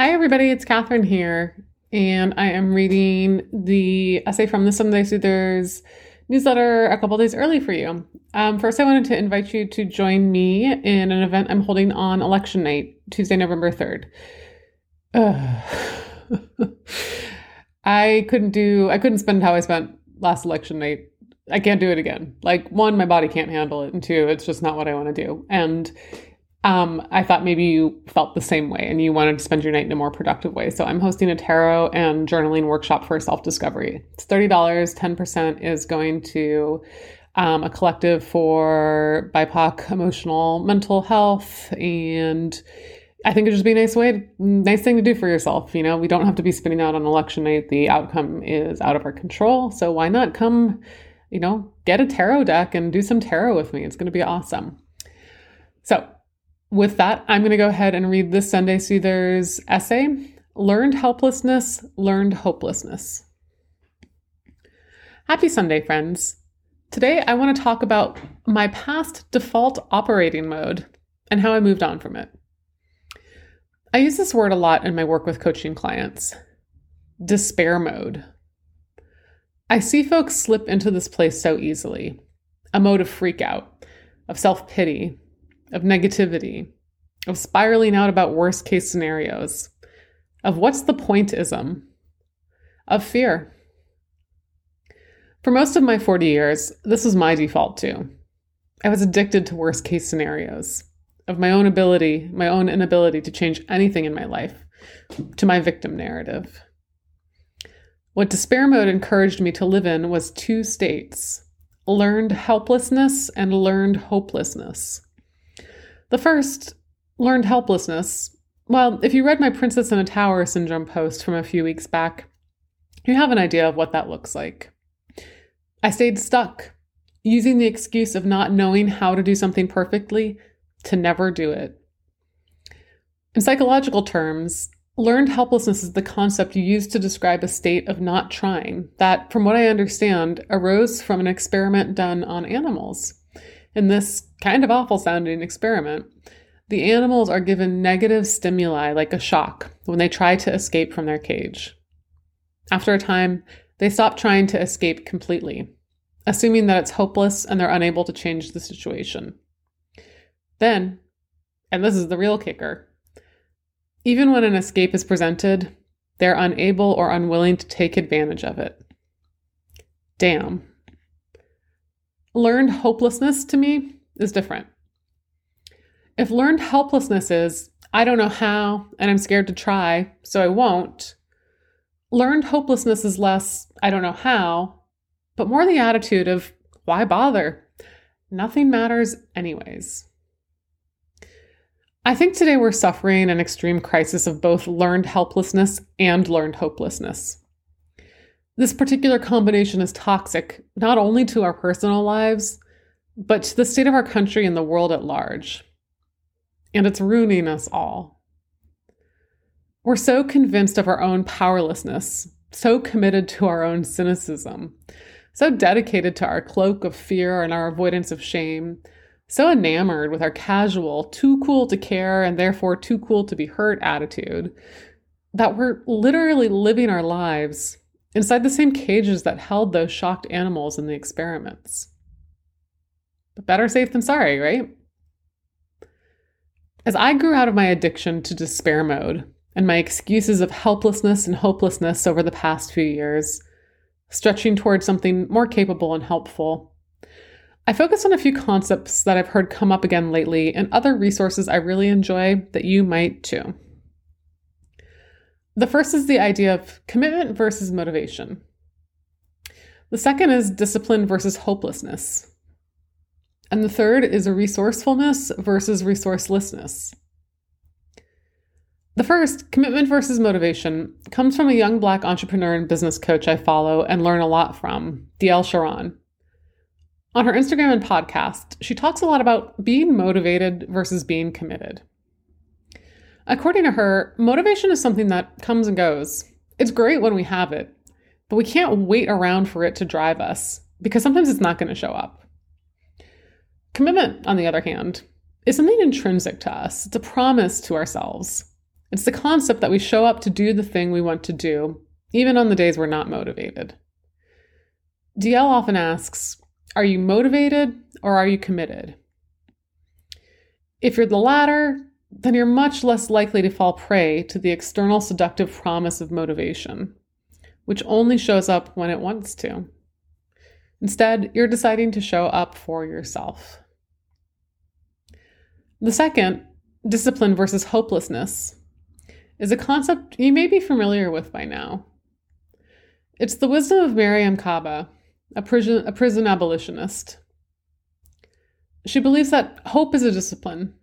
Hi, everybody. It's Catherine here, and I am reading the essay from the Sunday Soothers newsletter a couple days early for you. Um, first, I wanted to invite you to join me in an event I'm holding on election night, Tuesday, November 3rd. I couldn't do, I couldn't spend how I spent last election night. I can't do it again. Like, one, my body can't handle it, and two, it's just not what I want to do. And um, I thought maybe you felt the same way and you wanted to spend your night in a more productive way. So I'm hosting a tarot and journaling workshop for self discovery. It's $30, 10% is going to um, a collective for BIPOC emotional mental health. And I think it'd just be a nice way, nice thing to do for yourself. You know, we don't have to be spinning out on election night. The outcome is out of our control. So why not come, you know, get a tarot deck and do some tarot with me? It's going to be awesome. So with that, I'm going to go ahead and read this Sunday Soother's essay Learned Helplessness, Learned Hopelessness. Happy Sunday, friends. Today, I want to talk about my past default operating mode and how I moved on from it. I use this word a lot in my work with coaching clients despair mode. I see folks slip into this place so easily a mode of freak out, of self pity, of negativity, of spiraling out about worst case scenarios, of what's the pointism, of fear. For most of my 40 years, this was my default too. I was addicted to worst case scenarios, of my own ability, my own inability to change anything in my life, to my victim narrative. What despair mode encouraged me to live in was two states learned helplessness and learned hopelessness. The first, learned helplessness. Well, if you read my Princess in a Tower syndrome post from a few weeks back, you have an idea of what that looks like. I stayed stuck, using the excuse of not knowing how to do something perfectly to never do it. In psychological terms, learned helplessness is the concept you use to describe a state of not trying that, from what I understand, arose from an experiment done on animals. In this kind of awful sounding experiment, the animals are given negative stimuli like a shock when they try to escape from their cage. After a time, they stop trying to escape completely, assuming that it's hopeless and they're unable to change the situation. Then, and this is the real kicker, even when an escape is presented, they're unable or unwilling to take advantage of it. Damn. Learned hopelessness to me is different. If learned helplessness is, I don't know how and I'm scared to try, so I won't, learned hopelessness is less, I don't know how, but more the attitude of, why bother? Nothing matters, anyways. I think today we're suffering an extreme crisis of both learned helplessness and learned hopelessness. This particular combination is toxic, not only to our personal lives, but to the state of our country and the world at large. And it's ruining us all. We're so convinced of our own powerlessness, so committed to our own cynicism, so dedicated to our cloak of fear and our avoidance of shame, so enamored with our casual, too cool to care and therefore too cool to be hurt attitude, that we're literally living our lives inside the same cages that held those shocked animals in the experiments. But better safe than sorry, right? As I grew out of my addiction to despair mode and my excuses of helplessness and hopelessness over the past few years, stretching towards something more capable and helpful, I focused on a few concepts that I've heard come up again lately and other resources I really enjoy that you might too. The first is the idea of commitment versus motivation. The second is discipline versus hopelessness. And the third is resourcefulness versus resourcelessness. The first, commitment versus motivation, comes from a young black entrepreneur and business coach I follow and learn a lot from, Diel Sharon. On her Instagram and podcast, she talks a lot about being motivated versus being committed. According to her, motivation is something that comes and goes. It's great when we have it, but we can't wait around for it to drive us because sometimes it's not going to show up. Commitment, on the other hand, is something intrinsic to us. It's a promise to ourselves. It's the concept that we show up to do the thing we want to do, even on the days we're not motivated. DL often asks, Are you motivated or are you committed? If you're the latter, then you're much less likely to fall prey to the external seductive promise of motivation, which only shows up when it wants to. Instead, you're deciding to show up for yourself. The second, discipline versus hopelessness, is a concept you may be familiar with by now. It's the wisdom of Mariame Kaba, a prison, a prison abolitionist. She believes that hope is a discipline.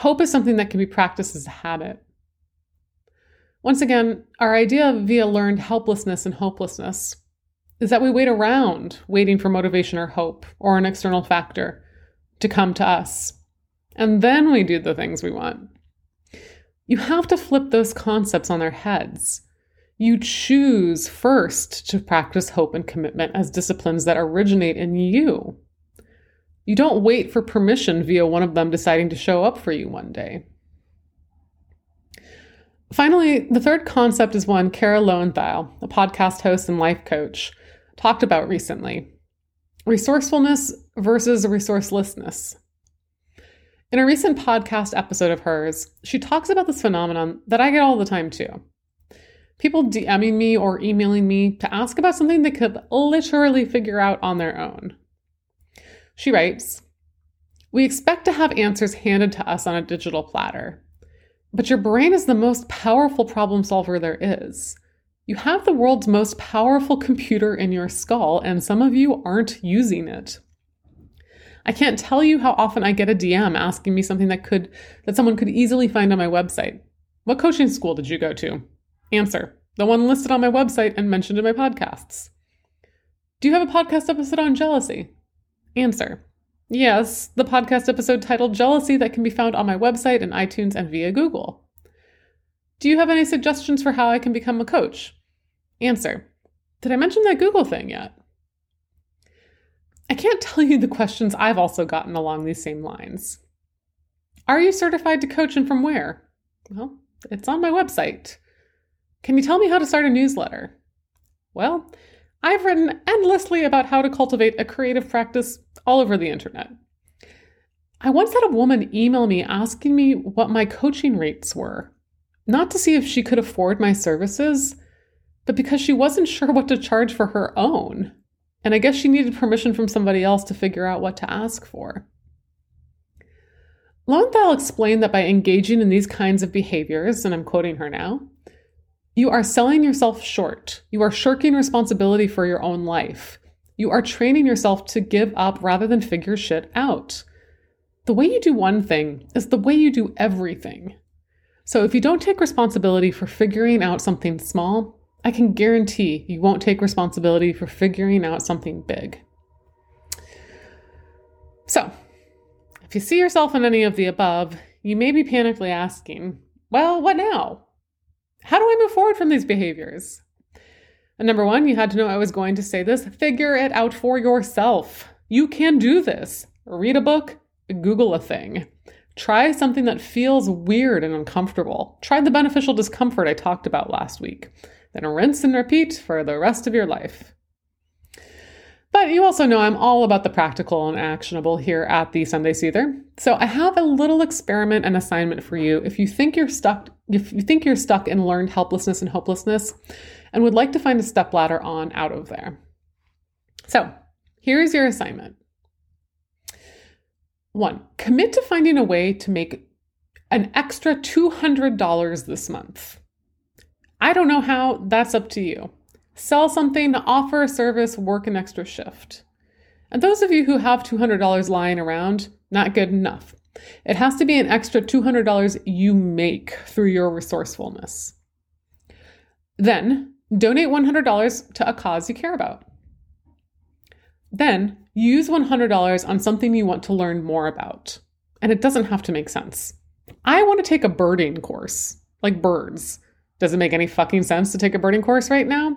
Hope is something that can be practiced as a habit. Once again, our idea via learned helplessness and hopelessness is that we wait around waiting for motivation or hope or an external factor to come to us. And then we do the things we want. You have to flip those concepts on their heads. You choose first to practice hope and commitment as disciplines that originate in you. You don't wait for permission via one of them deciding to show up for you one day. Finally, the third concept is one Kara Loewentheil, a podcast host and life coach, talked about recently resourcefulness versus resourcelessness. In a recent podcast episode of hers, she talks about this phenomenon that I get all the time too. People DMing me or emailing me to ask about something they could literally figure out on their own. She writes We expect to have answers handed to us on a digital platter, but your brain is the most powerful problem solver there is. You have the world's most powerful computer in your skull, and some of you aren't using it. I can't tell you how often I get a DM asking me something that could that someone could easily find on my website. What coaching school did you go to? Answer: The one listed on my website and mentioned in my podcasts. Do you have a podcast episode on jealousy? Answer: Yes, the podcast episode titled Jealousy that can be found on my website and iTunes and via Google. Do you have any suggestions for how I can become a coach? Answer Did I mention that Google thing yet? I can't tell you the questions I've also gotten along these same lines. Are you certified to coach and from where? Well, it's on my website. Can you tell me how to start a newsletter? Well, I've written endlessly about how to cultivate a creative practice all over the internet. I once had a woman email me asking me what my coaching rates were, not to see if she could afford my services, but because she wasn't sure what to charge for her own. And I guess she needed permission from somebody else to figure out what to ask for. Loewentheil explained that by engaging in these kinds of behaviors, and I'm quoting her now, you are selling yourself short. You are shirking responsibility for your own life. You are training yourself to give up rather than figure shit out. The way you do one thing is the way you do everything. So if you don't take responsibility for figuring out something small, I can guarantee you won't take responsibility for figuring out something big. So, if you see yourself in any of the above, you may be panically asking, well, what now? How do I move forward from these behaviors? And number one, you had to know I was going to say this figure it out for yourself. You can do this. Read a book, Google a thing. Try something that feels weird and uncomfortable. Try the beneficial discomfort I talked about last week then rinse and repeat for the rest of your life. But you also know I'm all about the practical and actionable here at the Sunday Soother. So I have a little experiment and assignment for you if you think you're stuck if you think you're stuck in learned helplessness and hopelessness and would like to find a step ladder on out of there. So, here's your assignment. 1. Commit to finding a way to make an extra $200 this month. I don't know how, that's up to you. Sell something, offer a service, work an extra shift. And those of you who have $200 lying around, not good enough. It has to be an extra $200 you make through your resourcefulness. Then, donate $100 to a cause you care about. Then, use $100 on something you want to learn more about. And it doesn't have to make sense. I want to take a birding course, like birds. Does it make any fucking sense to take a birding course right now?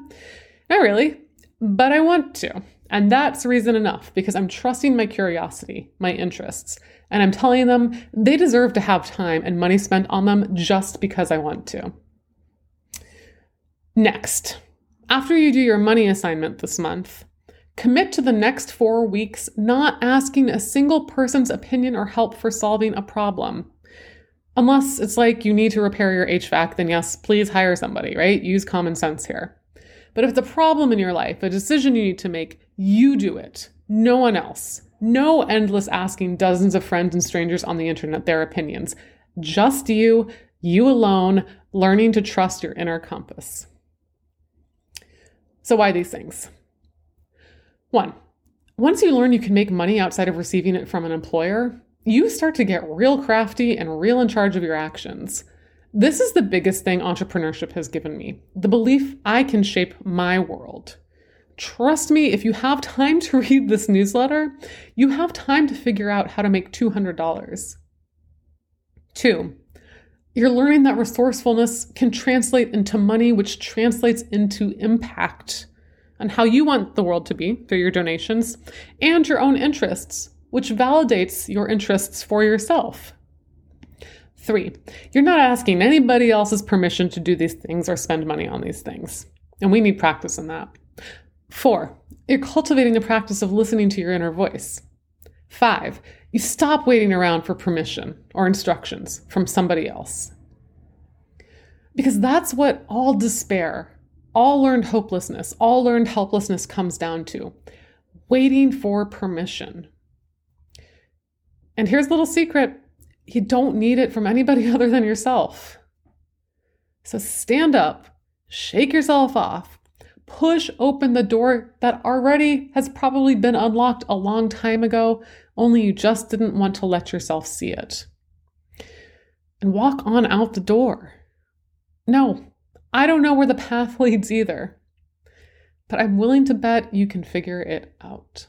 Not really, but I want to. And that's reason enough because I'm trusting my curiosity, my interests, and I'm telling them they deserve to have time and money spent on them just because I want to. Next, after you do your money assignment this month, commit to the next four weeks not asking a single person's opinion or help for solving a problem. Unless it's like you need to repair your HVAC, then yes, please hire somebody, right? Use common sense here. But if it's a problem in your life, a decision you need to make, you do it. No one else. No endless asking dozens of friends and strangers on the internet their opinions. Just you, you alone, learning to trust your inner compass. So, why these things? One, once you learn you can make money outside of receiving it from an employer, you start to get real crafty and real in charge of your actions. This is the biggest thing entrepreneurship has given me the belief I can shape my world. Trust me, if you have time to read this newsletter, you have time to figure out how to make $200. Two, you're learning that resourcefulness can translate into money, which translates into impact on how you want the world to be through your donations and your own interests, which validates your interests for yourself. Three, you're not asking anybody else's permission to do these things or spend money on these things. And we need practice in that. Four, you're cultivating the practice of listening to your inner voice. Five, you stop waiting around for permission or instructions from somebody else. Because that's what all despair, all learned hopelessness, all learned helplessness comes down to waiting for permission. And here's a little secret you don't need it from anybody other than yourself. So stand up, shake yourself off, push open the door that already has probably been unlocked a long time ago, only you just didn't want to let yourself see it. And walk on out the door. No, I don't know where the path leads either, but I'm willing to bet you can figure it out.